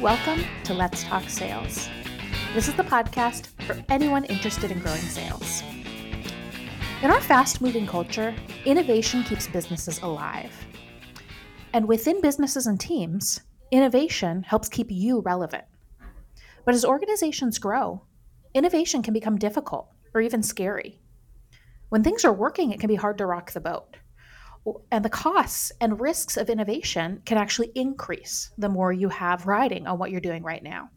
Welcome to Let's Talk Sales. This is the podcast for anyone interested in growing sales. In our fast moving culture, innovation keeps businesses alive. And within businesses and teams, innovation helps keep you relevant. But as organizations grow, innovation can become difficult or even scary. When things are working, it can be hard to rock the boat. And the costs and risks of innovation can actually increase the more you have riding on what you're doing right now.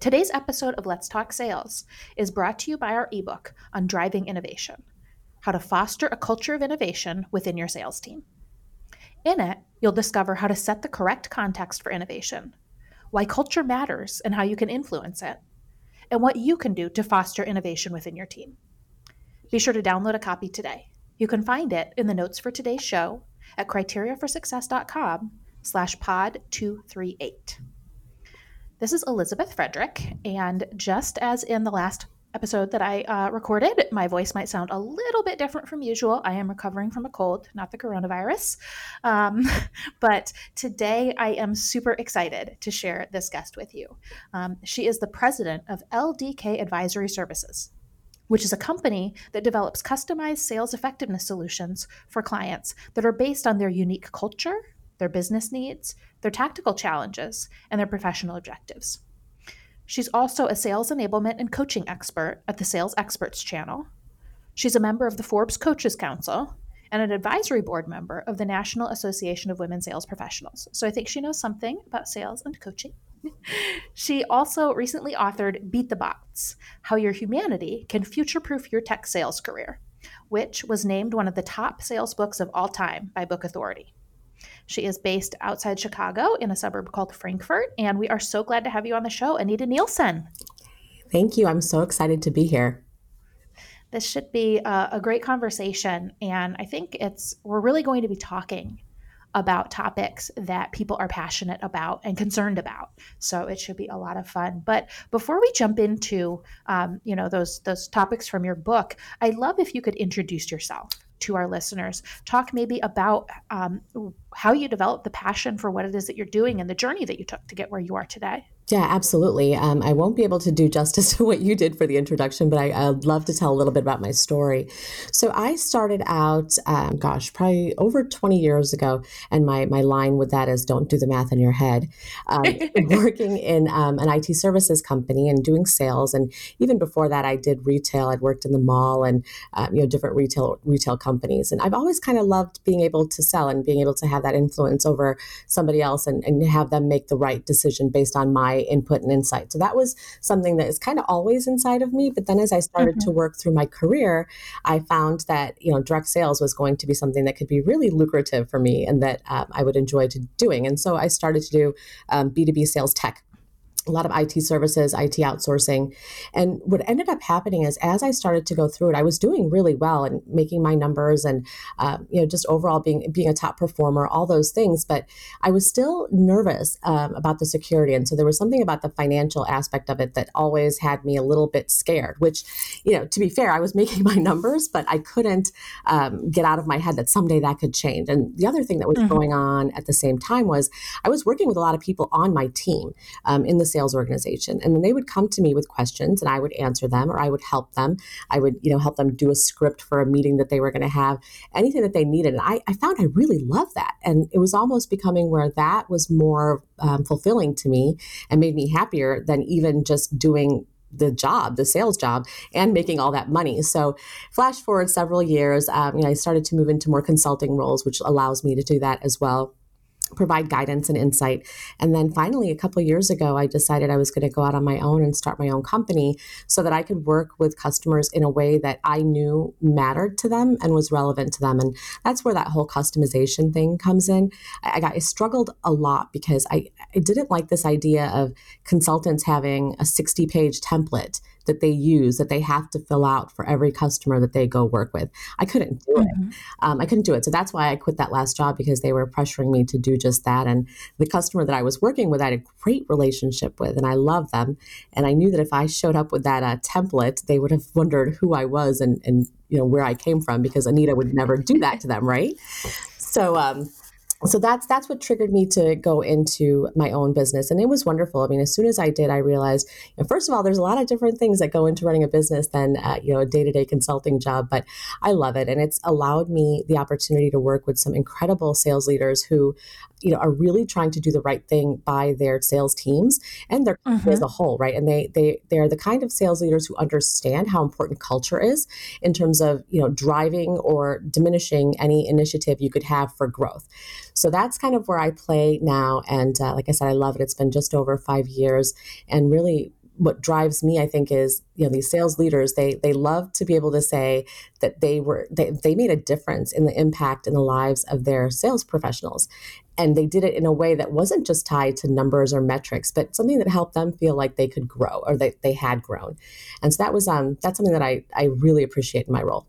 Today's episode of Let's Talk Sales is brought to you by our ebook on driving innovation how to foster a culture of innovation within your sales team. In it, you'll discover how to set the correct context for innovation, why culture matters and how you can influence it, and what you can do to foster innovation within your team. Be sure to download a copy today. You can find it in the notes for today's show at criteriaforsuccess.com slash pod 238. This is Elizabeth Frederick, and just as in the last episode that I uh, recorded, my voice might sound a little bit different from usual. I am recovering from a cold, not the coronavirus. Um, but today I am super excited to share this guest with you. Um, she is the president of LDK Advisory Services which is a company that develops customized sales effectiveness solutions for clients that are based on their unique culture, their business needs, their tactical challenges, and their professional objectives. She's also a sales enablement and coaching expert at the Sales Experts channel. She's a member of the Forbes Coaches Council and an advisory board member of the National Association of Women Sales Professionals. So I think she knows something about sales and coaching she also recently authored Beat the Bots How Your Humanity Can Future Proof Your Tech Sales Career, which was named one of the top sales books of all time by Book Authority. She is based outside Chicago in a suburb called Frankfort, and we are so glad to have you on the show, Anita Nielsen. Thank you. I'm so excited to be here. This should be a, a great conversation, and I think it's we're really going to be talking about topics that people are passionate about and concerned about. So it should be a lot of fun. But before we jump into um, you know those those topics from your book, I'd love if you could introduce yourself to our listeners. Talk maybe about um, how you developed the passion for what it is that you're doing and the journey that you took to get where you are today. Yeah, absolutely. Um, I won't be able to do justice to what you did for the introduction, but I, would love to tell a little bit about my story. So I started out, um, gosh, probably over 20 years ago, and my my line with that is "Don't do the math in your head." Um, working in um, an IT services company and doing sales, and even before that, I did retail. I'd worked in the mall and um, you know different retail retail companies, and I've always kind of loved being able to sell and being able to have that influence over somebody else and, and have them make the right decision based on my input and insight. So that was something that is kind of always inside of me. But then as I started mm-hmm. to work through my career, I found that, you know, direct sales was going to be something that could be really lucrative for me and that um, I would enjoy to doing. And so I started to do um, B2B sales tech a lot of IT services, IT outsourcing. And what ended up happening is as I started to go through it, I was doing really well and making my numbers and, um, you know, just overall being, being a top performer, all those things. But I was still nervous um, about the security. And so there was something about the financial aspect of it that always had me a little bit scared, which, you know, to be fair, I was making my numbers, but I couldn't um, get out of my head that someday that could change. And the other thing that was mm-hmm. going on at the same time was I was working with a lot of people on my team um, in the sales organization. And then they would come to me with questions and I would answer them or I would help them. I would, you know, help them do a script for a meeting that they were going to have, anything that they needed. And I, I found I really loved that. And it was almost becoming where that was more um, fulfilling to me and made me happier than even just doing the job, the sales job, and making all that money. So, flash forward several years, um, you know, I started to move into more consulting roles, which allows me to do that as well provide guidance and insight. And then finally, a couple years ago, I decided I was going to go out on my own and start my own company so that I could work with customers in a way that I knew mattered to them and was relevant to them. And that's where that whole customization thing comes in. I, got I struggled a lot because I, I didn't like this idea of consultants having a 60 page template that they use that they have to fill out for every customer that they go work with. I couldn't do mm-hmm. it. Um, I couldn't do it. So that's why I quit that last job because they were pressuring me to do just that. And the customer that I was working with, I had a great relationship with, and I love them. And I knew that if I showed up with that uh, template, they would have wondered who I was and and you know where I came from because Anita would never do that to them, right? So um, so that's that's what triggered me to go into my own business and it was wonderful. I mean as soon as i did i realized you know, first of all there's a lot of different things that go into running a business than uh, you know a day-to-day consulting job but i love it and it's allowed me the opportunity to work with some incredible sales leaders who you know are really trying to do the right thing by their sales teams and their mm-hmm. as a whole right? And they they they're the kind of sales leaders who understand how important culture is in terms of you know driving or diminishing any initiative you could have for growth. So that's kind of where i play now. And uh, like i said i love it. It's been just over five years. And really what drives me i think is you know these sales leaders they they love to be able to say that they were they, they made a difference in the impact in the lives of their sales professionals. And they did it in a way that wasn't just tied to numbers or metrics but something that helped them feel like they could grow or that they had grown. And so that was um that's something that i i really appreciate in my role.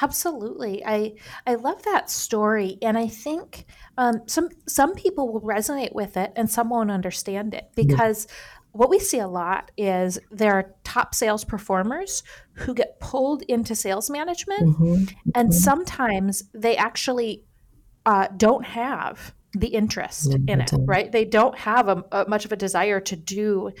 Absolutely. I i love that story. And i think um, some some people will resonate with it and some won't understand it because mm-hmm what we see a lot is there are top sales performers who get pulled into sales management, mm-hmm. and mm-hmm. sometimes they actually uh, don't have the interest mm-hmm. in it, right? They don't have a, a, much of a desire to do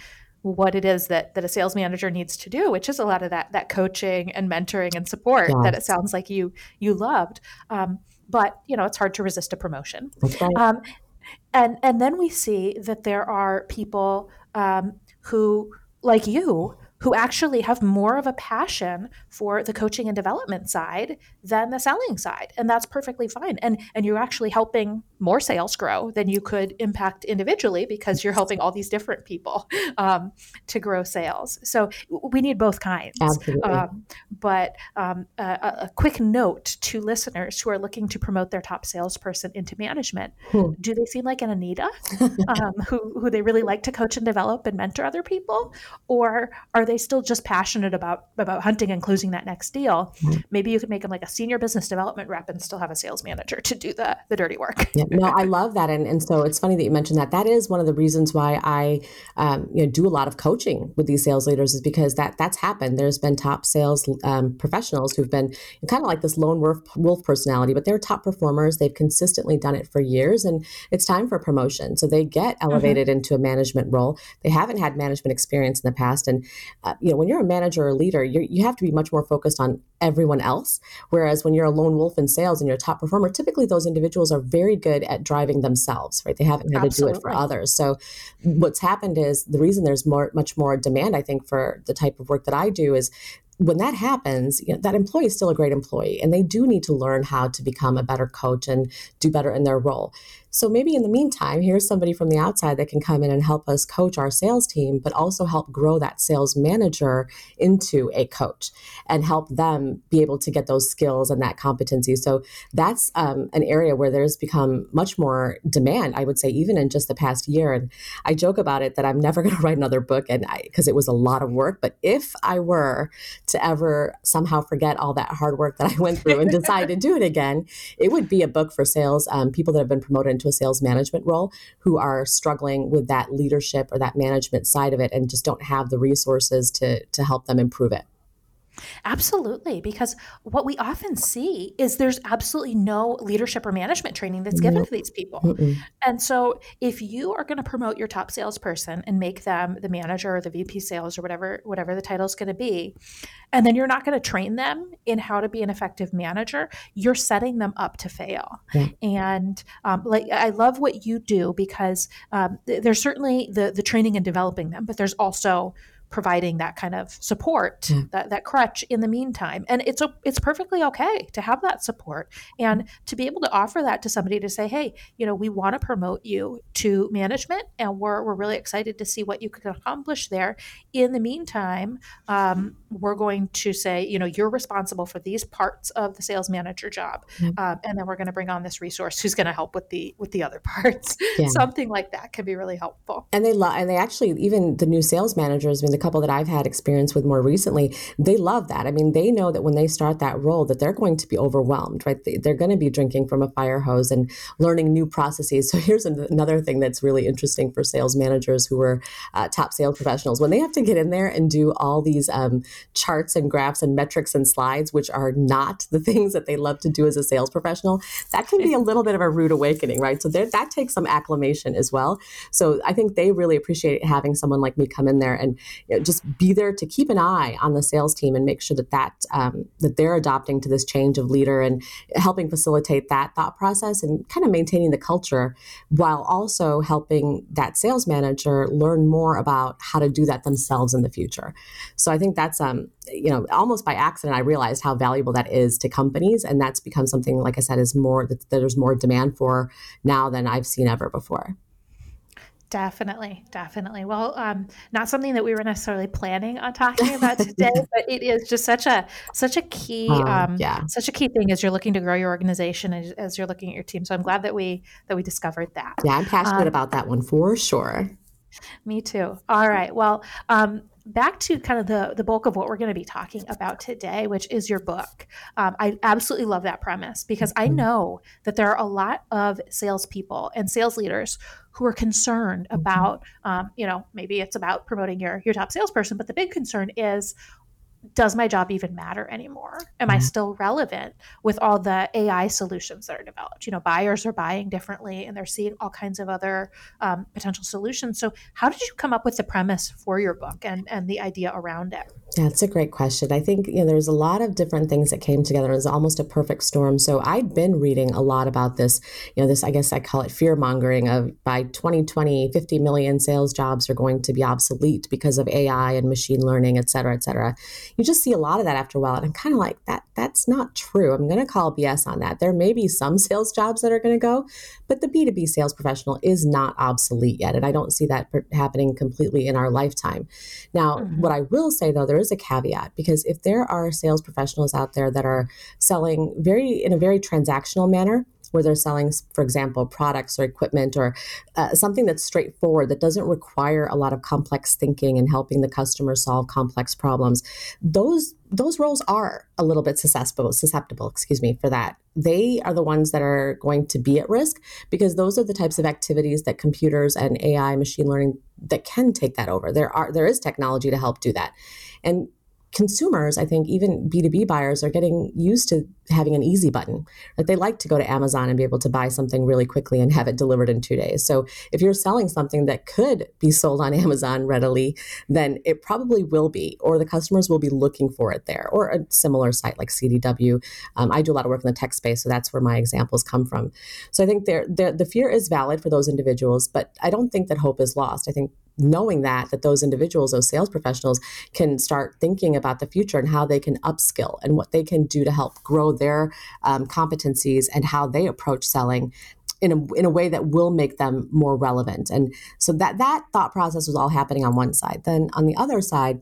what it is that that a sales manager needs to do, which is a lot of that that coaching and mentoring and support yes. that it sounds like you you loved. Um, but you know, it's hard to resist a promotion. Right. Um, and and then we see that there are people um, who, like you, who actually have more of a passion for the coaching and development side than the selling side. And that's perfectly fine. And and you're actually helping more sales grow than you could impact individually because you're helping all these different people um, to grow sales. So we need both kinds. Absolutely. Um, but um, a, a, quick note to listeners who are looking to promote their top salesperson into management. Hmm. do they seem like an anita um, who, who they really like to coach and develop and mentor other people? Or are they still just passionate about about hunting and closing that next deal, mm-hmm. maybe you could make them like a senior business development rep and still have a sales manager to do the the dirty work. yeah, no, I love that, and and so it's funny that you mentioned that. That is one of the reasons why I um, you know do a lot of coaching with these sales leaders is because that that's happened. There's been top sales um, professionals who've been kind of like this lone wolf, wolf personality, but they're top performers. They've consistently done it for years, and it's time for promotion. So they get mm-hmm. elevated mm-hmm. into a management role. They haven't had management experience in the past, and uh, you know, when you're a manager or a leader, you have to be much more focused on everyone else. Whereas when you're a lone wolf in sales and you're a top performer, typically those individuals are very good at driving themselves, right? They haven't had Absolutely. to do it for others. So what's happened is the reason there's more, much more demand, I think, for the type of work that I do is when that happens, you know, that employee is still a great employee and they do need to learn how to become a better coach and do better in their role. So maybe in the meantime, here's somebody from the outside that can come in and help us coach our sales team, but also help grow that sales manager into a coach and help them be able to get those skills and that competency. So that's um, an area where there's become much more demand, I would say, even in just the past year. And I joke about it that I'm never going to write another book, and because it was a lot of work. But if I were to ever somehow forget all that hard work that I went through and decide to do it again, it would be a book for sales um, people that have been promoted into a sales management role who are struggling with that leadership or that management side of it and just don't have the resources to to help them improve it. Absolutely, because what we often see is there's absolutely no leadership or management training that's given to these people. Mm-mm. And so, if you are going to promote your top salesperson and make them the manager or the VP sales or whatever whatever the title is going to be, and then you're not going to train them in how to be an effective manager, you're setting them up to fail. Yeah. And um, like I love what you do because um, there's certainly the the training and developing them, but there's also providing that kind of support, yeah. that, that crutch in the meantime. And it's a, it's perfectly okay to have that support and to be able to offer that to somebody to say, hey, you know, we want to promote you to management and we're, we're really excited to see what you can accomplish there. In the meantime, um, we're going to say, you know, you're responsible for these parts of the sales manager job. Um, and then we're going to bring on this resource who's going to help with the, with the other parts. Yeah. Something like that can be really helpful. And they love, and they actually, even the new sales managers, I mean, the the couple that I've had experience with more recently, they love that. I mean, they know that when they start that role, that they're going to be overwhelmed, right? They're going to be drinking from a fire hose and learning new processes. So here's another thing that's really interesting for sales managers who are uh, top sales professionals when they have to get in there and do all these um, charts and graphs and metrics and slides, which are not the things that they love to do as a sales professional. That can be a little bit of a rude awakening, right? So that takes some acclimation as well. So I think they really appreciate having someone like me come in there and just be there to keep an eye on the sales team and make sure that that um, that they're adopting to this change of leader and helping facilitate that thought process and kind of maintaining the culture while also helping that sales manager learn more about how to do that themselves in the future. So I think that's um you know almost by accident I realized how valuable that is to companies and that's become something like I said is more that there's more demand for now than I've seen ever before. Definitely, definitely. Well, um, not something that we were necessarily planning on talking about today, but it is just such a such a key, um, um, yeah. such a key thing as you're looking to grow your organization as, as, you're looking at your team. So I'm glad that we that we discovered that. Yeah, I'm passionate um, about that one for sure. Me too. All right. Well, um, back to kind of the the bulk of what we're going to be talking about today, which is your book. Um, I absolutely love that premise because I mm-hmm. know that there are a lot of salespeople and sales leaders who are concerned mm-hmm. about, um, you know, maybe it's about promoting your your top salesperson, but the big concern is does my job even matter anymore? Am mm-hmm. I still relevant with all the AI solutions that are developed? You know, buyers are buying differently and they're seeing all kinds of other um, potential solutions. So, how did you come up with the premise for your book and, and the idea around it? Yeah, that's a great question. I think you know there's a lot of different things that came together. It was almost a perfect storm. So I'd been reading a lot about this. You know, this I guess I call it fear mongering of by 2020, 50 million sales jobs are going to be obsolete because of AI and machine learning, et cetera, et cetera. You just see a lot of that after a while, and I'm kind of like that. That's not true. I'm going to call BS on that. There may be some sales jobs that are going to go, but the B2B sales professional is not obsolete yet, and I don't see that happening completely in our lifetime. Now, mm-hmm. what I will say though, there there is a caveat because if there are sales professionals out there that are selling very in a very transactional manner, where they're selling, for example, products or equipment or uh, something that's straightforward that doesn't require a lot of complex thinking and helping the customer solve complex problems. Those those roles are a little bit susceptible, susceptible, excuse me, for that. They are the ones that are going to be at risk because those are the types of activities that computers and AI, machine learning, that can take that over. There are there is technology to help do that, and consumers, I think even B2B buyers are getting used to having an easy button. That they like to go to Amazon and be able to buy something really quickly and have it delivered in two days. So if you're selling something that could be sold on Amazon readily, then it probably will be, or the customers will be looking for it there, or a similar site like CDW. Um, I do a lot of work in the tech space, so that's where my examples come from. So I think there, the fear is valid for those individuals, but I don't think that hope is lost. I think knowing that that those individuals those sales professionals can start thinking about the future and how they can upskill and what they can do to help grow their um, competencies and how they approach selling in a, in a way that will make them more relevant. And so that that thought process was all happening on one side. Then on the other side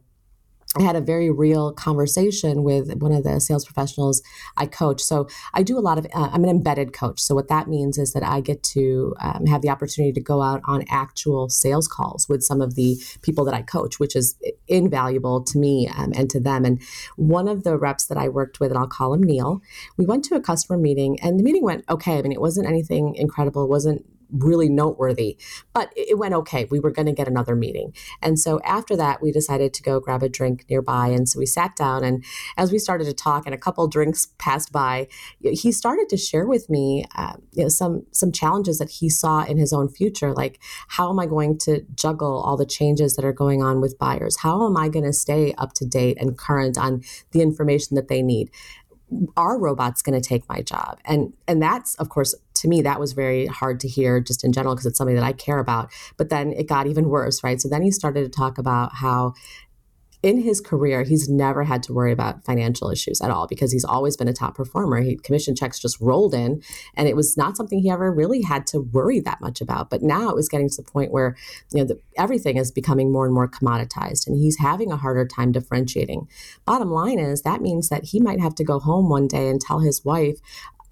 I had a very real conversation with one of the sales professionals I coach. So I do a lot of, uh, I'm an embedded coach. So what that means is that I get to um, have the opportunity to go out on actual sales calls with some of the people that I coach, which is invaluable to me um, and to them. And one of the reps that I worked with, and I'll call him Neil, we went to a customer meeting and the meeting went okay. I mean, it wasn't anything incredible. It wasn't really noteworthy, but it went okay. We were going to get another meeting. And so after that, we decided to go grab a drink nearby. And so we sat down, and as we started to talk, and a couple drinks passed by, he started to share with me uh, you know, some, some challenges that he saw in his own future. Like, how am I going to juggle all the changes that are going on with buyers? How am I going to stay up to date and current on the information that they need? Are robots going to take my job? And and that's of course to me, that was very hard to hear just in general because it's something that I care about. But then it got even worse, right? So then he started to talk about how in his career, he's never had to worry about financial issues at all because he's always been a top performer. He, commission checks just rolled in, and it was not something he ever really had to worry that much about. But now it was getting to the point where you know the, everything is becoming more and more commoditized, and he's having a harder time differentiating. Bottom line is that means that he might have to go home one day and tell his wife,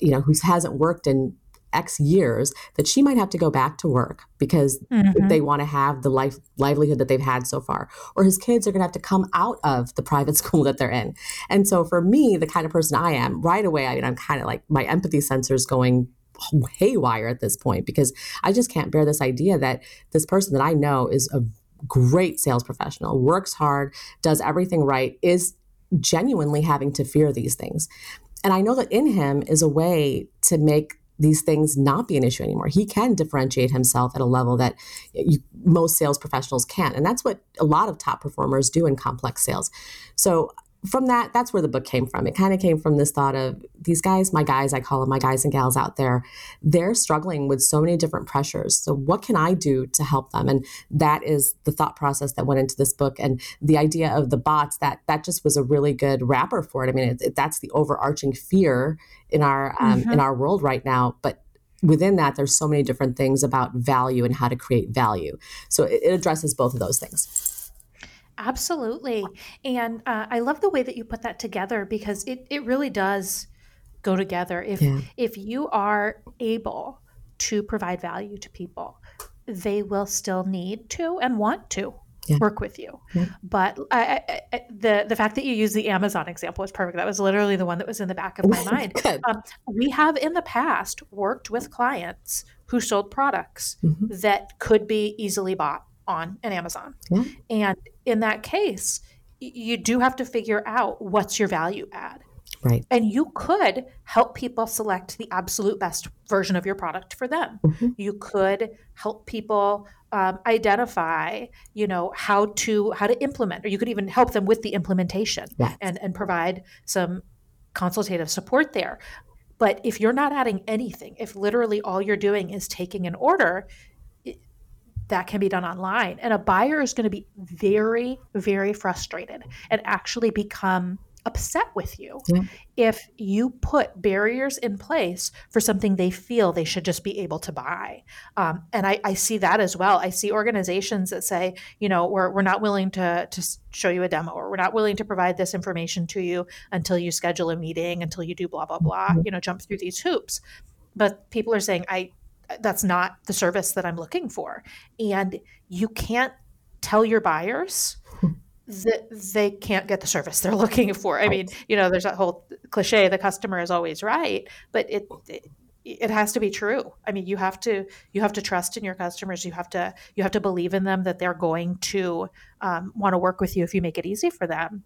you know, who hasn't worked in X years that she might have to go back to work because mm-hmm. they want to have the life livelihood that they've had so far. Or his kids are going to have to come out of the private school that they're in. And so for me, the kind of person I am, right away, I mean, I'm kind of like my empathy sensors going haywire at this point because I just can't bear this idea that this person that I know is a great sales professional, works hard, does everything right, is genuinely having to fear these things. And I know that in him is a way to make these things not be an issue anymore. He can differentiate himself at a level that you, most sales professionals can't. And that's what a lot of top performers do in complex sales. So from that, that's where the book came from. It kind of came from this thought of these guys, my guys, I call them my guys and gals out there, they're struggling with so many different pressures. So, what can I do to help them? And that is the thought process that went into this book. And the idea of the bots, that that just was a really good wrapper for it. I mean, it, it, that's the overarching fear in our um, mm-hmm. in our world right now. But within that, there's so many different things about value and how to create value. So, it, it addresses both of those things. Absolutely. And uh, I love the way that you put that together because it, it really does go together. If yeah. if you are able to provide value to people, they will still need to and want to yeah. work with you. Yeah. But I, I, the the fact that you use the Amazon example was perfect. That was literally the one that was in the back of my mind. Um, we have in the past worked with clients who sold products mm-hmm. that could be easily bought on an Amazon. Yeah. And in that case, you do have to figure out what's your value add. Right. And you could help people select the absolute best version of your product for them. Mm-hmm. You could help people um, identify, you know, how to how to implement, or you could even help them with the implementation yes. and and provide some consultative support there. But if you're not adding anything, if literally all you're doing is taking an order, that can be done online. And a buyer is going to be very, very frustrated and actually become upset with you yeah. if you put barriers in place for something they feel they should just be able to buy. Um, and I, I, see that as well. I see organizations that say, you know, we're, we're not willing to, to show you a demo or we're not willing to provide this information to you until you schedule a meeting, until you do blah, blah, blah, you know, jump through these hoops. But people are saying, I, that's not the service that I'm looking for. And you can't tell your buyers that they can't get the service they're looking for. I mean, you know, there's that whole cliche the customer is always right, but it, it it has to be true. I mean, you have to you have to trust in your customers. You have to you have to believe in them that they're going to um, want to work with you if you make it easy for them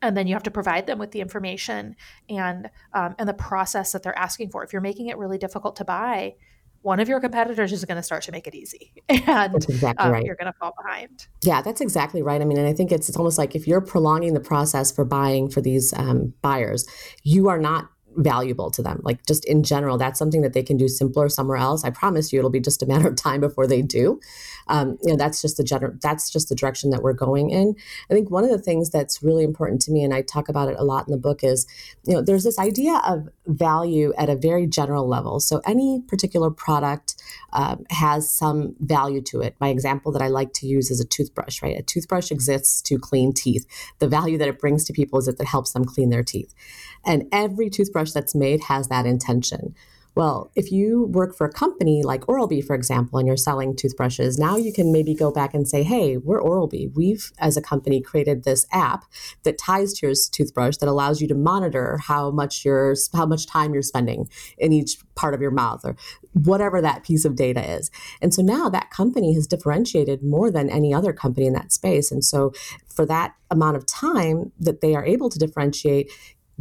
and then you have to provide them with the information and um, and the process that they're asking for. If you're making it really difficult to buy, one of your competitors is going to start to make it easy and exactly um, right. you're going to fall behind yeah that's exactly right i mean and i think it's, it's almost like if you're prolonging the process for buying for these um, buyers you are not valuable to them. Like just in general, that's something that they can do simpler somewhere else. I promise you, it'll be just a matter of time before they do. Um, you know, that's just the general. That's just the direction that we're going in. I think one of the things that's really important to me, and I talk about it a lot in the book, is you know, there's this idea of value at a very general level. So any particular product um, has some value to it. My example that I like to use is a toothbrush. Right, a toothbrush exists to clean teeth. The value that it brings to people is that it helps them clean their teeth. And every toothbrush that's made has that intention. Well, if you work for a company like Oral B, for example, and you're selling toothbrushes, now you can maybe go back and say, hey, we're Oral B. We've, as a company, created this app that ties to your toothbrush that allows you to monitor how much you're, how much time you're spending in each part of your mouth or whatever that piece of data is. And so now that company has differentiated more than any other company in that space. And so for that amount of time that they are able to differentiate,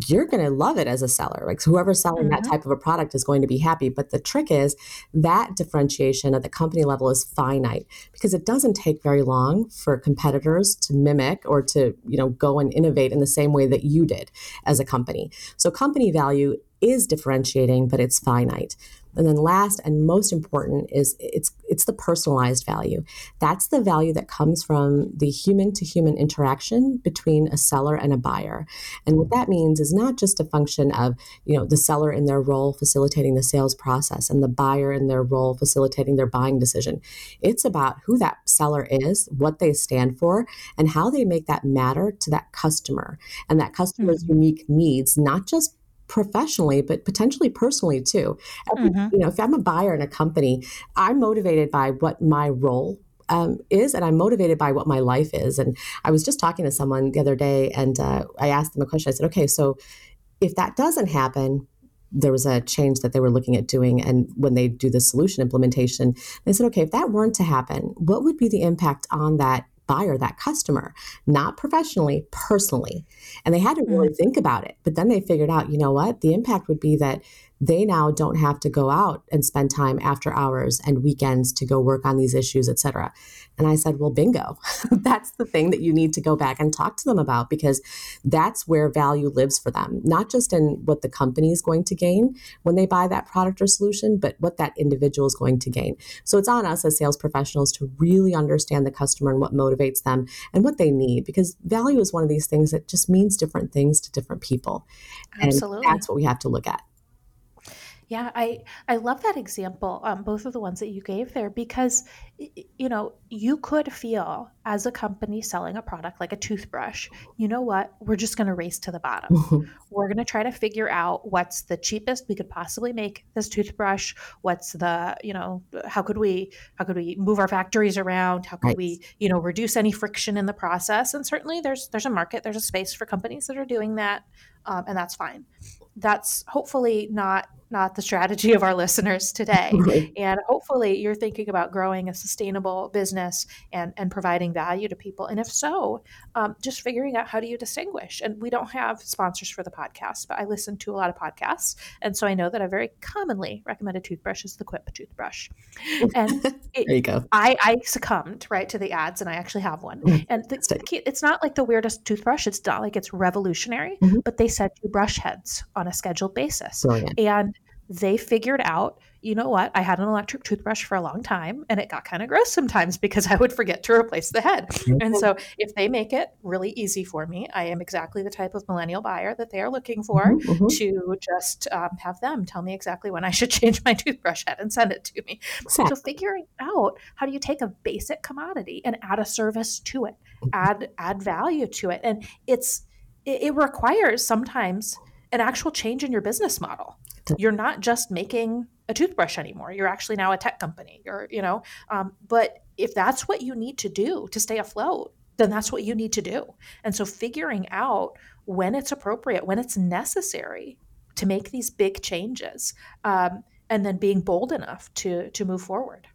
you're going to love it as a seller. Like whoever's selling mm-hmm. that type of a product is going to be happy. But the trick is that differentiation at the company level is finite because it doesn't take very long for competitors to mimic or to, you know, go and innovate in the same way that you did as a company. So company value is differentiating, but it's finite. And then last and most important is it's it's the personalized value. That's the value that comes from the human to human interaction between a seller and a buyer. And what that means is not just a function of, you know, the seller in their role facilitating the sales process and the buyer in their role facilitating their buying decision. It's about who that seller is, what they stand for, and how they make that matter to that customer and that customer's mm-hmm. unique needs, not just professionally, but potentially personally too. Mm-hmm. You know, if I'm a buyer in a company, I'm motivated by what my role um, is, and I'm motivated by what my life is. And I was just talking to someone the other day, and uh, I asked them a question. I said, "Okay, so if that doesn't happen, there was a change that they were looking at doing and when they do the solution implementation they said okay if that weren't to happen what would be the impact on that buyer, that customer, not professionally, personally. And they had to really mm. think about it. But then they figured out, you know what? The impact would be that they now don't have to go out and spend time after hours and weekends to go work on these issues, et cetera. And I said, well, bingo. that's the thing that you need to go back and talk to them about because that's where value lives for them, not just in what the company is going to gain when they buy that product or solution, but what that individual is going to gain. So it's on us as sales professionals to really understand the customer and what motivates them and what they need because value is one of these things that just means different things to different people. Absolutely. And that's what we have to look at. Yeah, I I love that example, um, both of the ones that you gave there, because you know you could feel as a company selling a product like a toothbrush, you know what? We're just going to race to the bottom. Mm-hmm. We're going to try to figure out what's the cheapest we could possibly make this toothbrush. What's the you know how could we how could we move our factories around? How could right. we you know reduce any friction in the process? And certainly there's there's a market, there's a space for companies that are doing that, um, and that's fine. That's hopefully not not the strategy of our listeners today. And hopefully you're thinking about growing a sustainable business and, and providing value to people. And if so, um, just figuring out how do you distinguish. And we don't have sponsors for the podcast, but I listen to a lot of podcasts. And so I know that a very commonly recommended toothbrush is the Quip toothbrush. And it, there you go. I, I succumbed right to the ads and I actually have one. Mm-hmm. And the, it's not like the weirdest toothbrush. It's not like it's revolutionary, mm-hmm. but they said you brush heads on a scheduled basis. Brilliant. And they figured out, you know what? I had an electric toothbrush for a long time and it got kind of gross sometimes because I would forget to replace the head. And so if they make it really easy for me, I am exactly the type of millennial buyer that they are looking for mm-hmm, mm-hmm. to just um, have them tell me exactly when I should change my toothbrush head and send it to me. Exactly. So figuring out how do you take a basic commodity and add a service to it, add add value to it. And it's it, it requires sometimes an actual change in your business model you're not just making a toothbrush anymore. You're actually now a tech company. You're you know um, but if that's what you need to do to stay afloat then that's what you need to do. And so figuring out when it's appropriate when it's necessary to make these big changes um, and then being bold enough to to move forward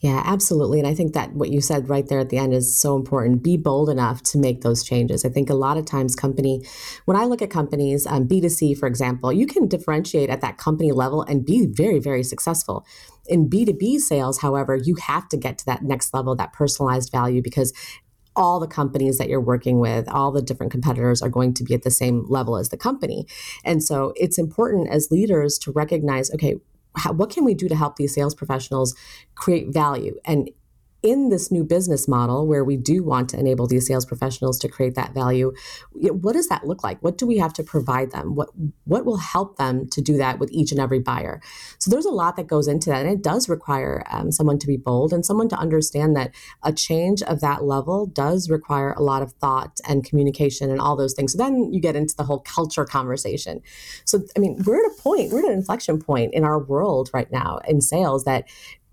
yeah, absolutely. And I think that what you said right there at the end is so important. Be bold enough to make those changes. I think a lot of times, company, when I look at companies, um, B2C, for example, you can differentiate at that company level and be very, very successful. In B2B sales, however, you have to get to that next level, that personalized value, because all the companies that you're working with, all the different competitors are going to be at the same level as the company. And so it's important as leaders to recognize okay, how, what can we do to help these sales professionals create value? And in this new business model where we do want to enable these sales professionals to create that value what does that look like? What do we have to provide them? What what will help them to do that with each and every buyer? So there's a lot that goes into that and it does require um, someone to be bold and someone to understand that a change of that level does require a lot of thought and communication and all those things. So then you get into the whole culture conversation. So i mean we're at a point we're at an inflection point in our world right now in sales that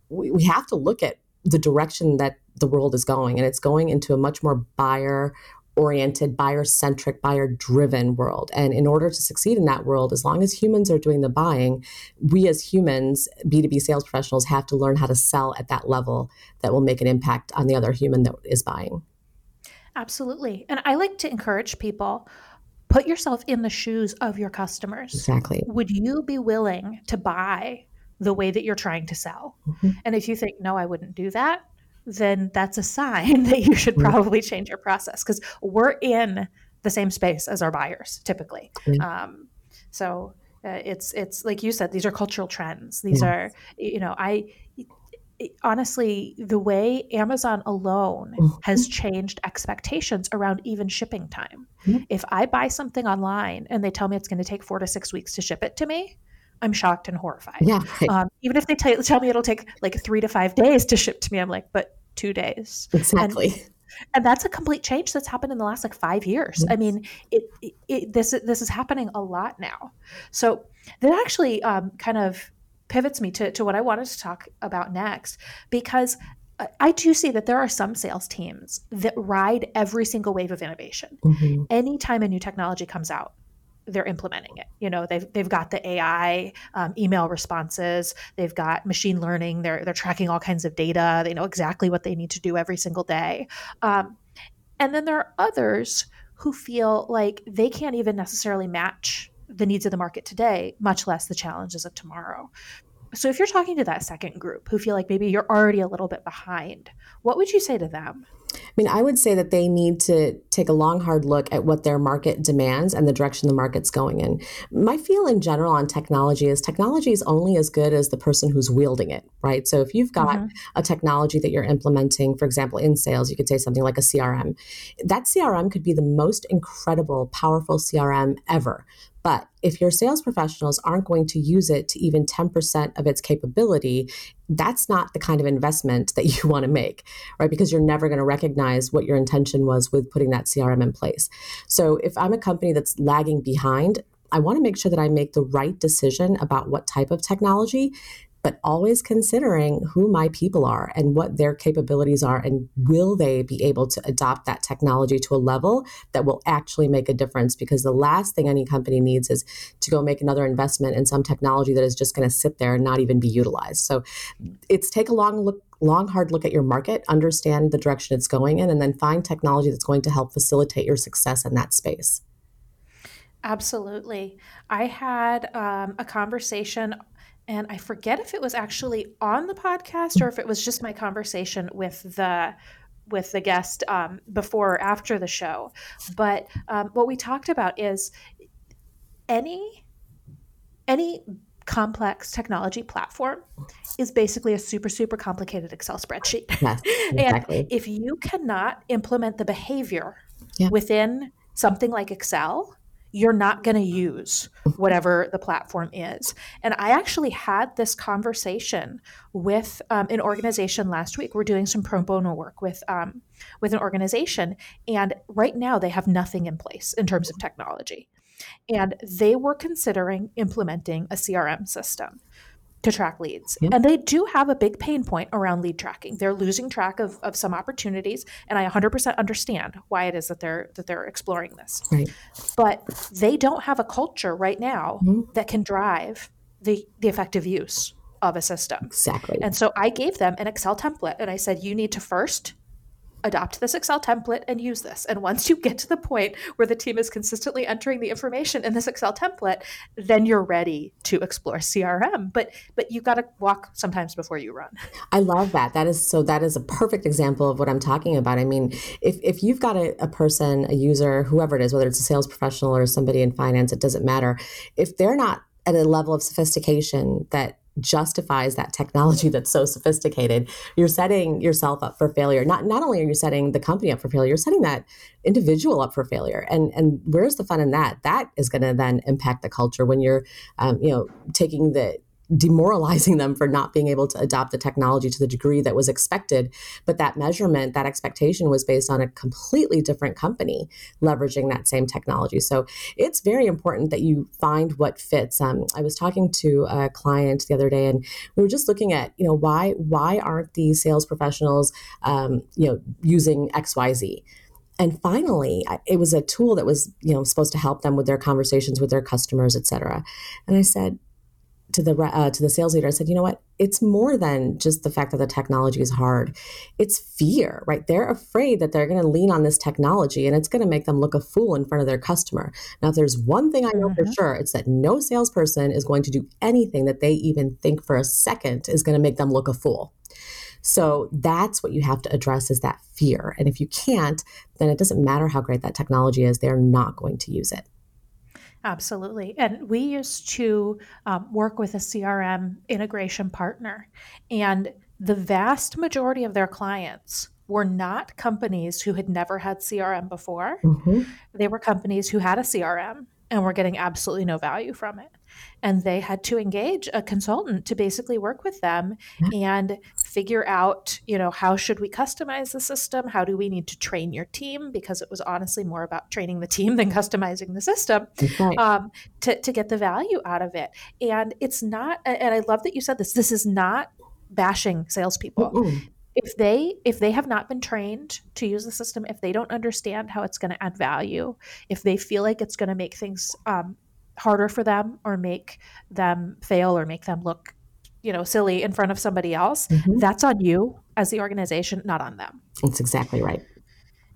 we, we have to look at the direction that the world is going and it's going into a much more buyer oriented buyer centric buyer driven world. And in order to succeed in that world as long as humans are doing the buying we as humans b2b sales professionals have to learn how to sell at that level that will make an impact on the other human that is buying. Absolutely. And i like to encourage people put yourself in the shoes of your customers. Exactly. Would you be willing to buy the way that you're trying to sell. Mm-hmm. And if you think, no, I wouldn't do that, then that's a sign that you should probably change your process because we're in the same space as our buyers typically. Mm-hmm. Um, so uh, it's it's like you said, these are cultural trends. These are you know I honestly the way Amazon alone mm-hmm. has changed expectations around even shipping time. Mm-hmm. If I buy something online and they tell me it's going to take four to six weeks to ship it to me, I'm shocked and horrified. Yeah. Um, even if they tell, tell me it'll take like three to five days to ship to me, I'm like, but two days. Exactly. And and that's a complete change that's happened in the last like five years. Yes. I mean, it, it, it, this this is happening a lot now. So that actually um, kind of pivots me to, to what I wanted to talk about next because I do see that there are some sales teams that ride every single wave of innovation. Mm-hmm. Anytime a new technology comes out, they're implementing it. You know, they've they've got the AI um, email responses, they've got machine learning. They're they're tracking all kinds of data. They know exactly what they need to do every single day. Um, and then there are others who feel like they can't even necessarily match the needs of the market today, much less the challenges of tomorrow. So if you're talking to that second group who feel like maybe you're already a little bit behind, what would you say to them? I mean, I would say that they need to take a long, hard look at what their market demands and the direction the market's going in. My feel in general on technology is technology is only as good as the person who's wielding it, right? So if you've got mm-hmm. a technology that you're implementing, for example, in sales, you could say something like a CRM. That CRM could be the most incredible, powerful CRM ever. But if your sales professionals aren't going to use it to even 10% of its capability, that's not the kind of investment that you want to make, right? Because you're never going to recognize what your intention was with putting that CRM in place. So if I'm a company that's lagging behind, I want to make sure that I make the right decision about what type of technology but always considering who my people are and what their capabilities are and will they be able to adopt that technology to a level that will actually make a difference? Because the last thing any company needs is to go make another investment in some technology that is just going to sit there and not even be utilized. So it's take a long look long hard look at your market understand the direction it's going in and then find technology that's going to help facilitate your success in that space. Absolutely. I had um, a conversation and I forget if it was actually on the podcast or if it was just my conversation with the with the guest um, before or after the show. But um, what we talked about is any any complex technology platform is basically a super super complicated Excel spreadsheet. Yes, exactly. and if you cannot implement the behavior yeah. within something like Excel, you're not going to use whatever the platform is. And I actually had this conversation with um, an organization last week. We're doing some pro bono work with um, with an organization, and right now they have nothing in place in terms of technology. And they were considering implementing a CRM system to track leads. And they do have a big pain point around lead tracking. They're losing track of, of some opportunities, and I 100% understand why it is that they're that they're exploring this. Right. But they don't have a culture right now mm-hmm. that can drive the the effective use of a system. Exactly. And so I gave them an Excel template and I said you need to first adopt this Excel template and use this. And once you get to the point where the team is consistently entering the information in this Excel template, then you're ready to explore CRM. But but you've got to walk sometimes before you run. I love that. That is so that is a perfect example of what I'm talking about. I mean, if if you've got a, a person, a user, whoever it is, whether it's a sales professional or somebody in finance, it doesn't matter. If they're not at a level of sophistication that justifies that technology that's so sophisticated. You're setting yourself up for failure. Not not only are you setting the company up for failure you're setting that individual up for failure. And and where's the fun in that? That is going to then impact the culture when you're um, you know taking the demoralizing them for not being able to adopt the technology to the degree that was expected. But that measurement, that expectation was based on a completely different company leveraging that same technology. So it's very important that you find what fits. Um, I was talking to a client the other day, and we were just looking at, you know, why why aren't these sales professionals, um, you know, using X Y Z? and finally it was a tool that was you know supposed to help them with their conversations with their customers et cetera and i said to the uh, to the sales leader, I said, you know what? It's more than just the fact that the technology is hard. It's fear, right? They're afraid that they're going to lean on this technology and it's going to make them look a fool in front of their customer. Now, if there's one thing I know mm-hmm. for sure, it's that no salesperson is going to do anything that they even think for a second is going to make them look a fool. So that's what you have to address is that fear. And if you can't, then it doesn't matter how great that technology is, they're not going to use it. Absolutely. And we used to um, work with a CRM integration partner, and the vast majority of their clients were not companies who had never had CRM before. Mm-hmm. They were companies who had a CRM and were getting absolutely no value from it. And they had to engage a consultant to basically work with them and figure out you know how should we customize the system? How do we need to train your team? Because it was honestly more about training the team than customizing the system right. um, to, to get the value out of it. And it's not and i love that you said this this is not bashing salespeople. Mm-mm. If they if they have not been trained to use the system if they don't understand how it's going to add value if they feel like it's going to make things um, harder for them or make them fail or make them look you know silly in front of somebody else mm-hmm. that's on you as the organization not on them that's exactly right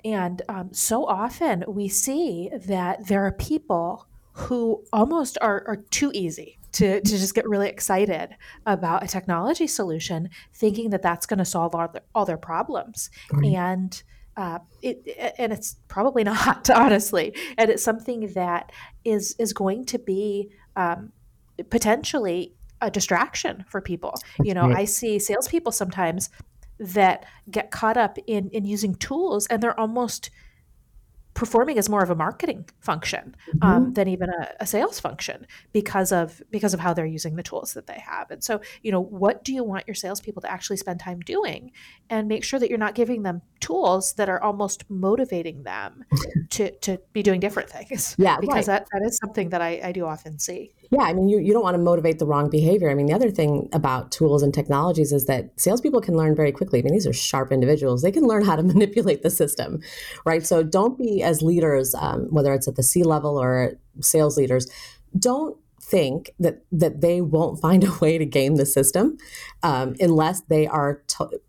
and um, so often we see that there are people who almost are, are too easy to, to just get really excited about a technology solution, thinking that that's going to solve all their, all their problems. Right. And uh, it, and it's probably not, honestly. And it's something that is is going to be um, potentially a distraction for people. You know, I see salespeople sometimes that get caught up in in using tools, and they're almost performing as more of a marketing function um, mm-hmm. than even a, a, sales function because of because of how they're using the tools that they have. And so, you know, what do you want your salespeople to actually spend time doing, and make sure that you're not giving them tools that are almost motivating them to to be doing different things. Yeah, because right. that that is something that I, I do often see. Yeah, I mean, you, you don't want to motivate the wrong behavior. I mean, the other thing about tools and technologies is that salespeople can learn very quickly. I mean, these are sharp individuals. They can learn how to manipulate the system, right? So don't be as leaders, um, whether it's at the C level or sales leaders, don't think that that they won't find a way to game the system um, unless they are to-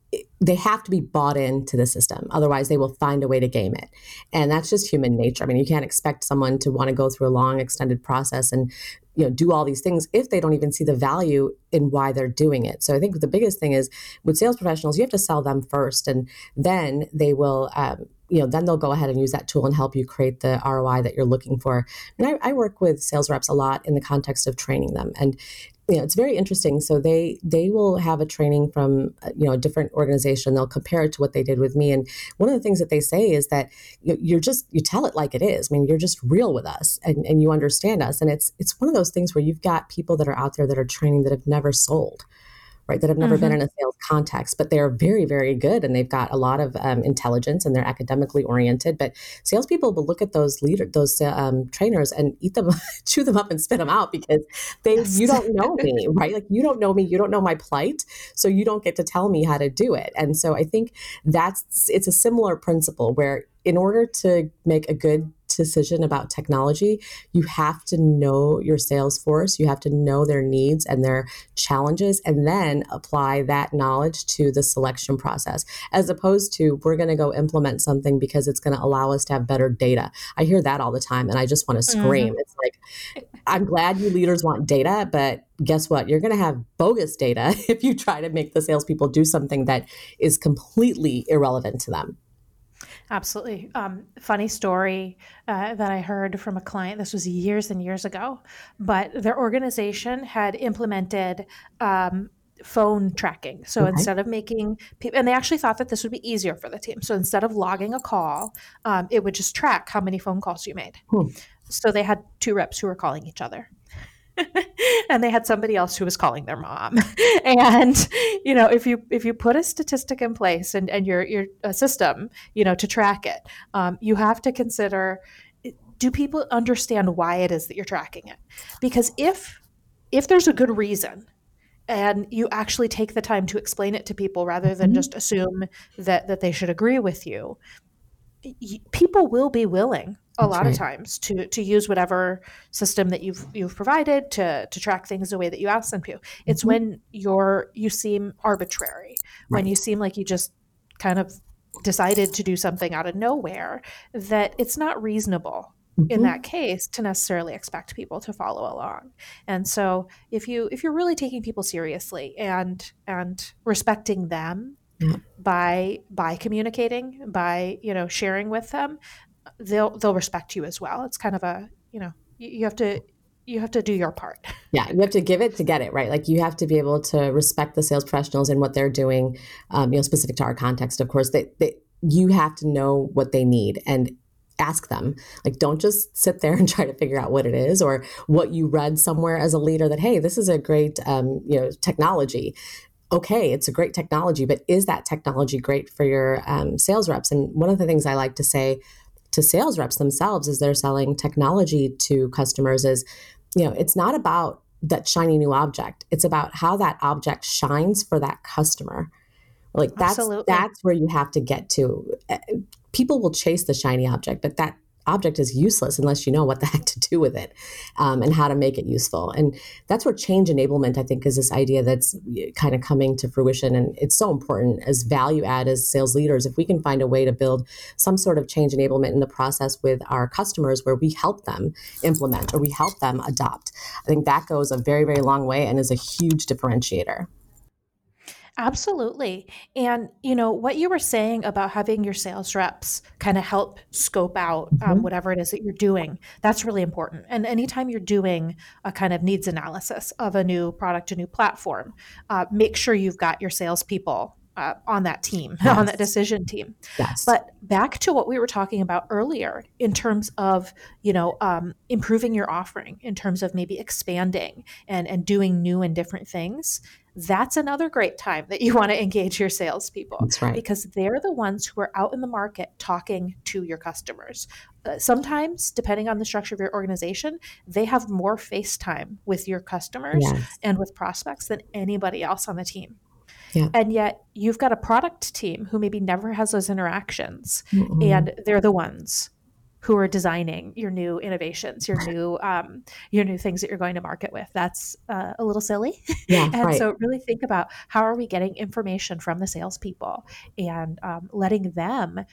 they have to be bought into the system otherwise they will find a way to game it and that's just human nature i mean you can't expect someone to want to go through a long extended process and you know do all these things if they don't even see the value in why they're doing it. So i think the biggest thing is with sales professionals you have to sell them first and then they will um, you know then they'll go ahead and use that tool and help you create the roi that you're looking for. And I, I work with sales reps a lot in the context of training them. And you know it's very interesting. So they they will have a training from you know a different organization. They'll compare it to what they did with me. And one of the things that they say is that you're just you tell it like it is. I mean you're just real with us and, and you understand us. And it's it's one of those things where you've got people that are out there that are training that have never sold right, that have never mm-hmm. been in a sales context, but they're very, very good and they've got a lot of um, intelligence and they're academically oriented. But salespeople will look at those leader, those um, trainers and eat them, chew them up and spit them out because they, yes. you don't know me, right? Like you don't know me, you don't know my plight, so you don't get to tell me how to do it. And so I think that's it's a similar principle where in order to make a good decision about technology, you have to know your sales force, you have to know their needs and their challenges, and then apply that knowledge to the selection process, as opposed to we're going to go implement something because it's going to allow us to have better data. I hear that all the time, and I just want to scream. Mm-hmm. It's like, I'm glad you leaders want data, but guess what? You're going to have bogus data if you try to make the salespeople do something that is completely irrelevant to them. Absolutely. Um, funny story uh, that I heard from a client. This was years and years ago, but their organization had implemented um, phone tracking. So okay. instead of making people, and they actually thought that this would be easier for the team. So instead of logging a call, um, it would just track how many phone calls you made. Hmm. So they had two reps who were calling each other. and they had somebody else who was calling their mom. and you know, if you if you put a statistic in place and and your your system, you know, to track it, um, you have to consider: do people understand why it is that you're tracking it? Because if if there's a good reason and you actually take the time to explain it to people rather than mm-hmm. just assume that that they should agree with you people will be willing a That's lot right. of times to to use whatever system that you've you've provided to to track things the way that you ask them to. It's mm-hmm. when you're you seem arbitrary, right. when you seem like you just kind of decided to do something out of nowhere that it's not reasonable Mm-hmm. in that case to necessarily expect people to follow along and so if you if you're really taking people seriously and and respecting them by by communicating by you know sharing with them they'll they'll respect you as well it's kind of a you know you, have to you have to do your part yeah you have to give it to get it right like you have to be able to respect the sales professionals and what they're doing um, you know specific to our context of course they, they you have to know what they need and ask them. Like, don't just sit there and try to figure out what it is or what you read somewhere as a leader that, hey, this is a great, um, you know, technology. Okay, it's a great technology, but is that technology great for your um, sales reps? And one of the things I like to say to sales reps themselves as they're selling technology to customers is, you know, it's not about that shiny new object. It's about how that object shines for that customer. Like that's Absolutely. that's where you have to get to. Eh, people will chase the shiny object, but that object is useless unless you know what the heck to do with it um, and how to make it useful. And that's where change enablement, I think, is this idea that's kind of coming to fruition. And it's so important as value add as sales leaders. If we can find a way to build some sort of change enablement in the process with our customers where we help them implement or we help them adopt, I think that goes a very, very long way and is a huge differentiator. Absolutely. And, you know, what you were saying about having your sales reps kind of help scope out um, mm-hmm. whatever it is that you're doing, that's really important. And anytime you're doing a kind of needs analysis of a new product, a new platform, uh, make sure you've got your salespeople uh, on that team, yes. on that decision team. Yes. But back to what we were talking about earlier, in terms of you know um, improving your offering, in terms of maybe expanding and and doing new and different things that's another great time that you want to engage your salespeople. That's right. Because they're the ones who are out in the market talking to your customers. Uh, sometimes, depending on the structure of your organization, they have more face time with your customers yes. and with prospects than anybody else on the team. Yeah. And yet, you've got a product team who maybe never has those interactions, mm and they're the ones who are designing your new innovations, your new um, your new things that you're going to market with. That's uh, a little silly. Yeah, and right. so really think about how are we getting information from the salespeople and um, letting them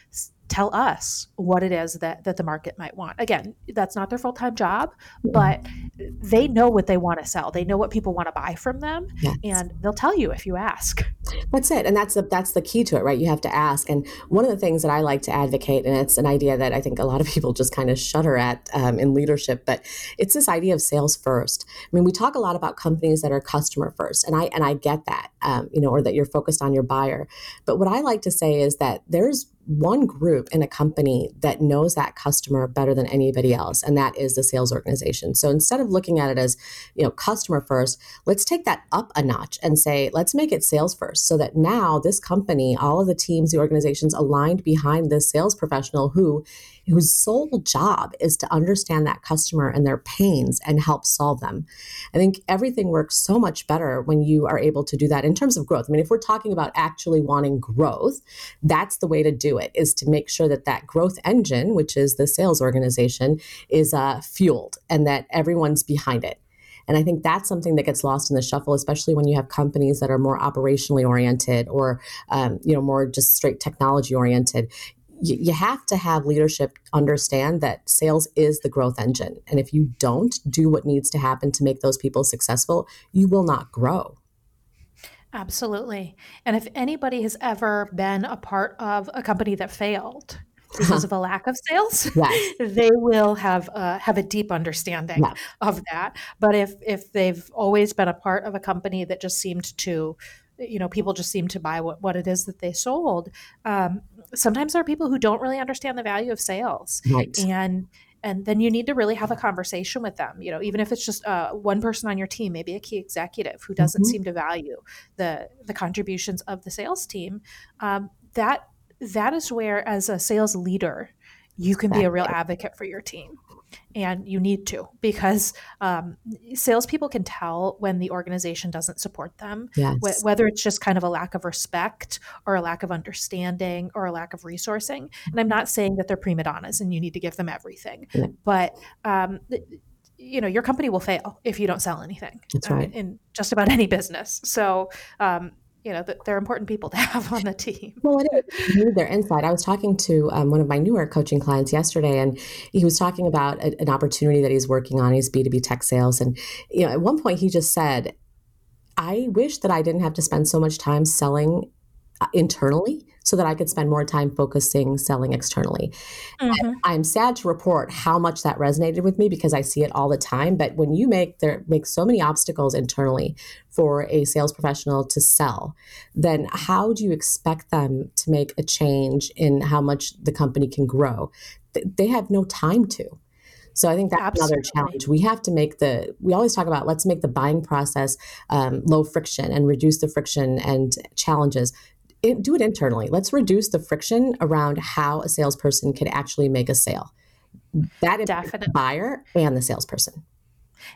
tell us what it is that that the market might want. Again, that's not their full-time job, but they know what they want to sell. They know what people want to buy from them yes. and they'll tell you if you ask. That's it. And that's the that's the key to it, right? You have to ask. And one of the things that I like to advocate and it's an idea that I think a lot of people just kind of shudder at um, in leadership, but it's this idea of sales first. I mean, we talk a lot about companies that are customer first, and I and I get that, um, you know, or that you're focused on your buyer. But what I like to say is that there's one group in a company that knows that customer better than anybody else and that is the sales organization. So instead of looking at it as you know customer first let's take that up a notch and say let's make it sales first so that now this company all of the teams the organizations aligned behind this sales professional who whose sole job is to understand that customer and their pains and help solve them. I think everything works so much better when you are able to do that in terms of growth. I mean, if we're talking about actually wanting growth, that's the way to do it is to make sure that that growth engine, which is the sales organization, is uh, fueled and that everyone's behind it. And I think that's something that gets lost in the shuffle, especially when you have companies that are more operationally oriented or, um, you know, more just straight technology oriented you, you have to have leadership understand that sales is the growth engine. And if you don't do what needs to happen to make those people successful, you will not grow. Absolutely. And if anybody has ever been a part of a company that failed, because of a lack of sales, yes. they will have uh, have a deep understanding yes. of that. But if if they've always been a part of a company that just seemed to, you know, people just seem to buy what, what it is that they sold, um, sometimes there are people who don't really understand the value of sales. Right. and and then you need to really have a conversation with them you know even if it's just uh, one person on your team maybe a key executive who doesn't mm-hmm. seem to value the the contributions of the sales team. Um, that that is where as a sales leader you can be a real advocate for your team and you need to because um, salespeople can tell when the organization doesn't support them, yes. wh- whether it's just kind of a lack of respect or a lack of understanding or a lack of resourcing. And I'm not saying that they're prima donnas and you need to give them everything, yeah. but um, you know your company will fail if you don't sell anything. That's right. Uh, in just about any business. So um, you know they're important people to have on the team. Well, it need their insight. I was talking to um, one of my newer coaching clients yesterday, and he was talking about a, an opportunity that he's working on. He's B two B tech sales, and you know, at one point he just said, "I wish that I didn't have to spend so much time selling internally." so that I could spend more time focusing selling externally. Mm-hmm. I'm sad to report how much that resonated with me because I see it all the time. But when you make there make so many obstacles internally for a sales professional to sell, then how do you expect them to make a change in how much the company can grow? they have no time to. So I think that's Absolutely. another challenge. We have to make the, we always talk about let's make the buying process um, low friction and reduce the friction and challenges. It, do it internally. Let's reduce the friction around how a salesperson can actually make a sale. That is the buyer and the salesperson.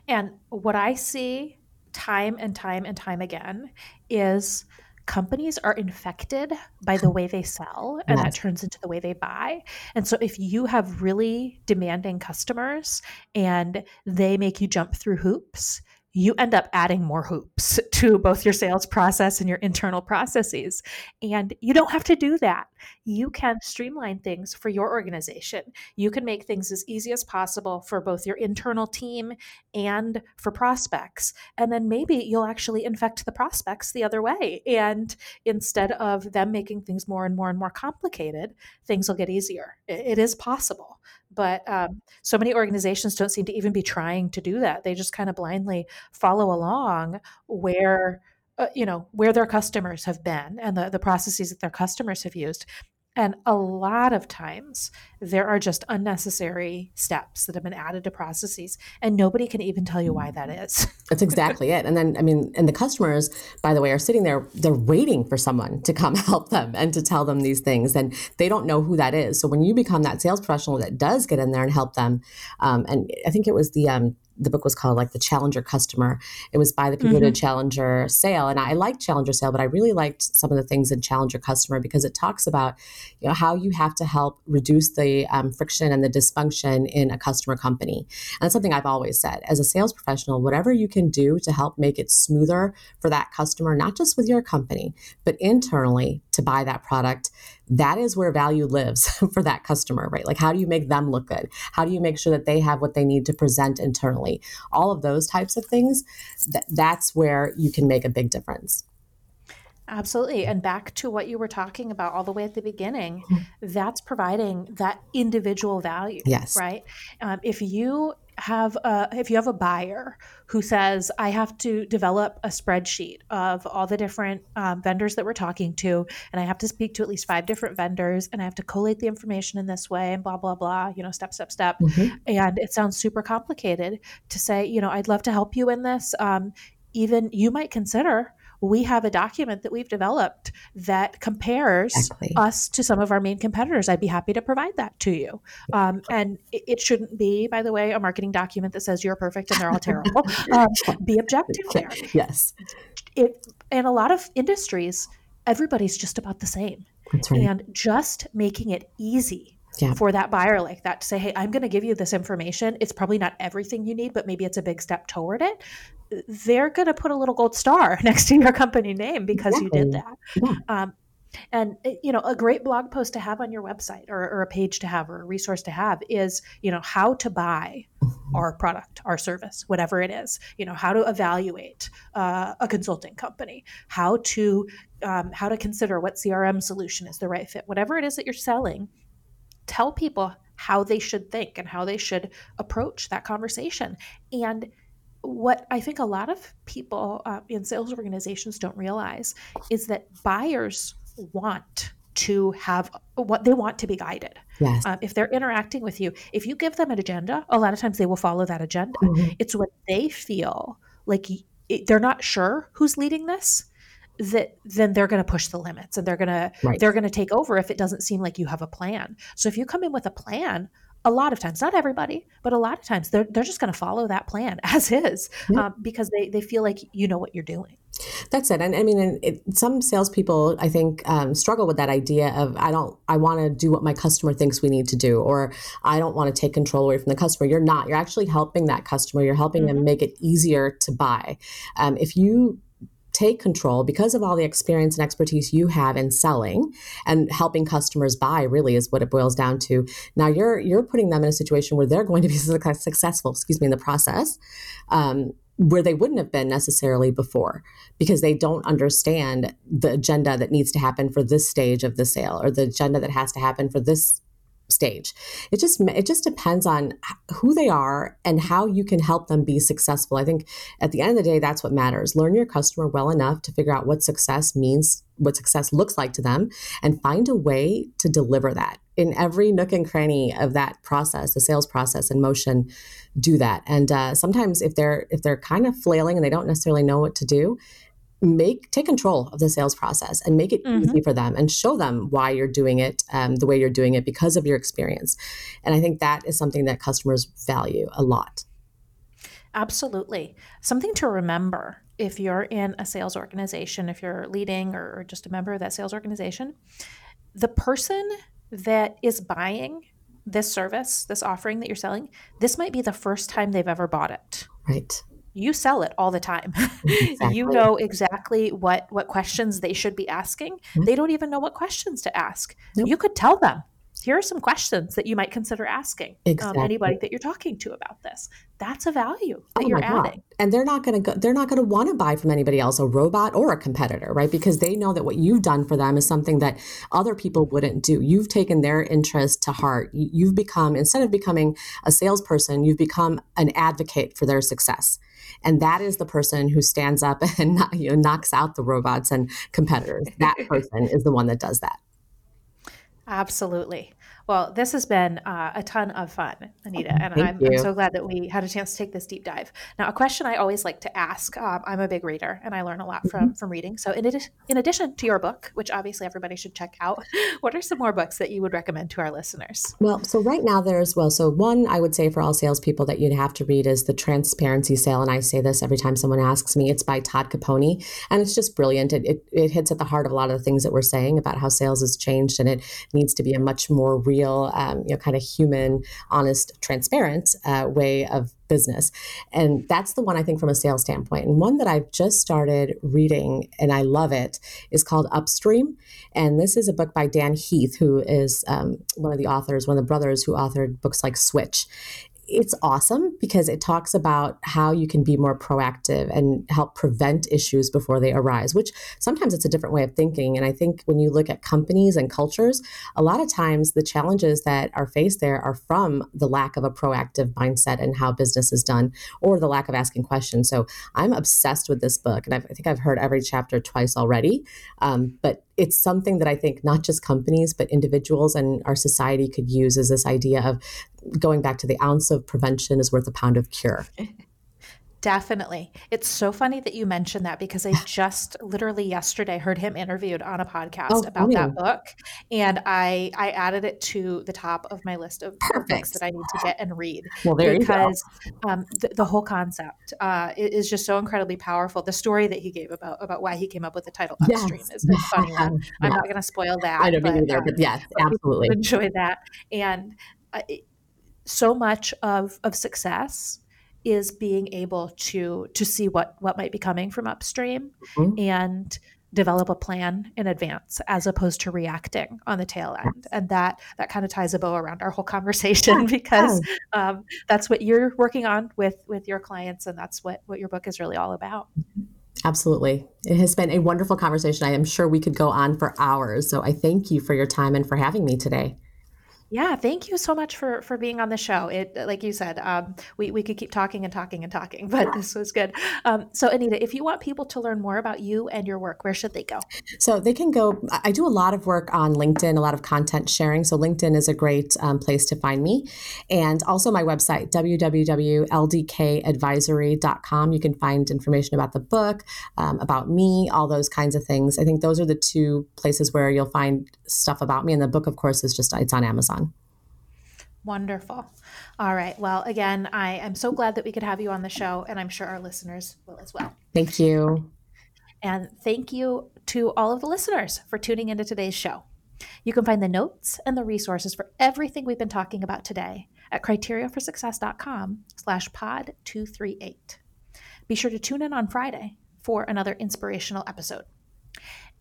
And what I see time and time and time again is companies are infected by the way they sell and yes. that turns into the way they buy. And so if you have really demanding customers and they make you jump through hoops, you end up adding more hoops to both your sales process and your internal processes. And you don't have to do that. You can streamline things for your organization. You can make things as easy as possible for both your internal team and for prospects. And then maybe you'll actually infect the prospects the other way. And instead of them making things more and more and more complicated, things will get easier. it is possible but um, so many organizations don't seem to even be trying to do that. They just kind of blindly follow along where uh, you know where their customers have been and the, the processes that their customers have used and a lot of times there are just unnecessary steps that have been added to processes, and nobody can even tell you why that is. That's exactly it. And then, I mean, and the customers, by the way, are sitting there, they're waiting for someone to come help them and to tell them these things, and they don't know who that is. So when you become that sales professional that does get in there and help them, um, and I think it was the um, the book was called like the Challenger Customer. It was by the people mm-hmm. Challenger Sale, and I liked Challenger Sale, but I really liked some of the things in Challenger Customer because it talks about you know how you have to help reduce the um, friction and the dysfunction in a customer company. And that's something I've always said as a sales professional. Whatever you can do to help make it smoother for that customer, not just with your company, but internally to buy that product that is where value lives for that customer, right? Like, how do you make them look good? How do you make sure that they have what they need to present internally? All of those types of things, th- that's where you can make a big difference. Absolutely. And back to what you were talking about all the way at the beginning, mm-hmm. that's providing that individual value. Yes. Right. Um, if you have a, if you have a buyer who says i have to develop a spreadsheet of all the different um, vendors that we're talking to and i have to speak to at least five different vendors and i have to collate the information in this way and blah blah blah you know step step step mm-hmm. and it sounds super complicated to say you know i'd love to help you in this um, even you might consider we have a document that we've developed that compares exactly. us to some of our main competitors. I'd be happy to provide that to you. Um, and it, it, shouldn't be, by the way, a marketing document that says you're perfect and they're all terrible. Um, be objective there. Yes. It, in a lot of industries, everybody's just about the same. Right. And just making it easy yeah. for that buyer like that to say, hey, I'm going to give you this information. It's probably not everything you need, but maybe it's a big step toward it. They're going to put a little gold star next to your company name because exactly. you did that. Yeah. Um, and eh, you know a great blog post to have on your website or, or, a page to have or a resource to have is you know how to buy mm-hmm. our product our service whatever it is you know how to evaluate uh, a consulting company how to um, how to consider what crm solution is the right fit whatever it is that you're selling tell people how they should think and how they should approach that conversation. And what I think a lot of people uh, in sales organizations don't realize is that buyers want to have what they want to be guided. Yes. Um, if they're interacting with you, if you give them an agenda, a lot of times they will follow that agenda. Mm-hmm. It's when they feel like they're not sure who's leading this that then they're going to push the limits and they're going right. to they're going to take over if it doesn't seem like you have a plan. So if you come in with a plan, a lot of times, not everybody, but a lot of times they're, they're just going to follow that plan as is um, because they, they feel like you know what you're doing. That's it. And I mean, it, some salespeople, I think, um, struggle with that idea of I don't, I want to do what my customer thinks we need to do, or I don't want to take control away from the customer. You're not. You're actually helping that customer. You're helping mm-hmm. them make it easier to buy. Um, if you take control because of all the experience and expertise you have in selling and helping customers buy really is what it boils down to. Now you're you're putting them in a situation where they're going to be successful excuse me in the process um, where they wouldn't have been necessarily before because they don't understand the agenda that needs to happen for this stage of the sale or the agenda that has to happen for this stage. It just it just depends on who they are and how you can help them be successful. I think at the end of the day that's what matters. Learn your customer well enough to figure out what success means, what success looks like to them and find a way to deliver that in every nook and cranny of that process, the sales process and motion, do that. And uh, sometimes if they're if they're kind of flailing and they don't necessarily know what to do, make take control of the sales process and make it mm-hmm. easy for them and show them why you're doing it um, the way you're doing it because of your experience. And I think that is something that customers value a lot. Absolutely. Something to remember if you're in a sales organization, if you're leading or just a member of that sales organization, the person that is buying this service, this offering that you're selling, this might be the first time they've ever bought it. Right. You sell it all the time. Exactly. you know exactly what what questions they should be asking. Mm-hmm. They don't even know what questions to ask. Nope. You could tell them here are some questions that you might consider asking um, exactly. um, anybody that you're talking to about this. That's a value that oh you're adding. And they're not going to go, they're not going to want to buy from anybody else, a robot or a competitor, right? Because they know that what you've done for them is something that other people wouldn't do. You've taken their interest to heart. You've become, instead of becoming a salesperson, you've become an advocate for their success. And that is the person who stands up and you know, knocks out the robots and competitors. That person is the one that does that. Absolutely. Well, this has been uh, a ton of fun, Anita, and I'm, I'm, so glad that we had a chance to take this deep dive. Now, a question I always like to ask um, I'm a big reader and I learn a lot from, mm-hmm. from reading. So, in, adi- in addition to your book, which obviously everybody should check out, what are some more books that you would recommend to our listeners? Well, so right now there's, well, so one I would say for all salespeople that you'd have to read is The Transparency Sale. And I say this every time someone asks me. It's by Todd Caponi, and it's just brilliant. It, it, it hits at the heart of a lot of the things that we're saying about how sales has changed and it needs to be a much more real, um, you know, kind of human, honest, transparent uh, way of business. And that's the one I think from a sales standpoint. And one that I've just started reading and I love it is called Upstream. And this is a book by Dan Heath, who is um, one of the authors, one of the brothers who authored books like Switch it's awesome because it talks about how you can be more proactive and help prevent issues before they arise, which sometimes it's a different way of thinking. And I think when you look at companies and cultures, a lot of times the challenges that are faced there are from the lack of a proactive mindset and how business is done or the lack of asking questions. So I'm obsessed with this book. And I've, i think I've heard every chapter twice already. Um, but it's something that I think not just companies, but individuals and our society could use as this idea of going back to the ounce of prevention is worth a pound of cure. Definitely. It's so funny that you mentioned that because I just literally yesterday heard him interviewed on a podcast oh, about funny. that book. And I I added it to the top of my list of Perfect. books that I need to get and read. Well, there because um, the, the, whole concept uh, is just so incredibly powerful. The story that he gave about about why he came up with the title Upstream is a funny one. I'm not going to spoil that. I don't but, either, um, but yes, absolutely. Enjoy that. And uh, so much of of success is being able to to see what what might be coming from upstream mm-hmm. and develop a plan in advance as opposed to reacting on the tail end. And that that kind of ties a bow around our whole conversation because um, that's what you're working on with with your clients and that's what what your book is really all about. Absolutely. It has been a wonderful conversation. I am sure we could go on for hours. So i thank you for your time and for having me today yeah, thank you so much for for being on the show. It, like you said, um, we we could keep talking and talking and talking, but this was good. Um, so, Anita, if you want people to learn more about you and your work, where should they go? So they can go. I do a lot of work on LinkedIn, a lot of content sharing. So LinkedIn is a great um, place to find me, and also my website www.ldkadvisory.com. You can find information about the book, um, about me, all those kinds of things. I think those are the two places where you'll find stuff about me. And the book, of course, is just it's on Amazon. Wonderful. All right. Well, again, I am so glad that we could have you on the show, and I'm sure our listeners will as well. Thank you. And thank you to all of the listeners for tuning into today's show. You can find the notes and the resources for everything we've been talking about today at criteriaforsuccess.com slash pod 238. Be sure to tune in on Friday for another inspirational episode.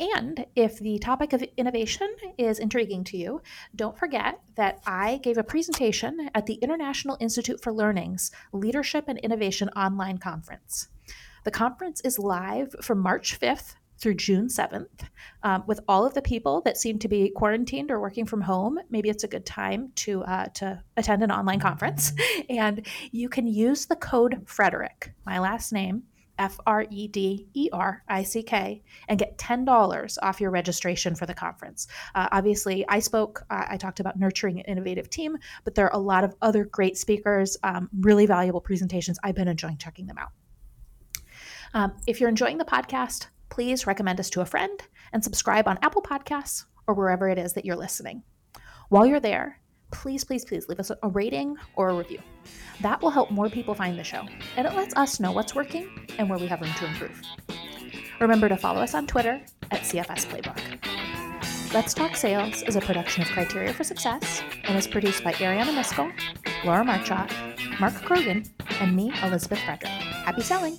And if the topic of innovation is intriguing to you, don't forget that I gave a presentation at the International Institute for Learning's Leadership and Innovation Online Conference. The conference is live from March 5th through June 7th. Um, with all of the people that seem to be quarantined or working from home, maybe it's a good time to, uh, to attend an online conference. And you can use the code Frederick, my last name, F R E D E R I C K, and get $10 off your registration for the conference. Uh, obviously, I spoke, uh, I talked about nurturing an innovative team, but there are a lot of other great speakers, um, really valuable presentations. I've been enjoying checking them out. Um, if you're enjoying the podcast, please recommend us to a friend and subscribe on Apple Podcasts or wherever it is that you're listening. While you're there, please, please, please leave us a rating or a review. That will help more people find the show, and it lets us know what's working and where we have room to improve. Remember to follow us on Twitter at CFS Playbook. Let's Talk Sales is a production of Criteria for Success and is produced by Ariana Miskell, Laura Marchot, Mark Krogan, and me, Elizabeth Frederick. Happy selling!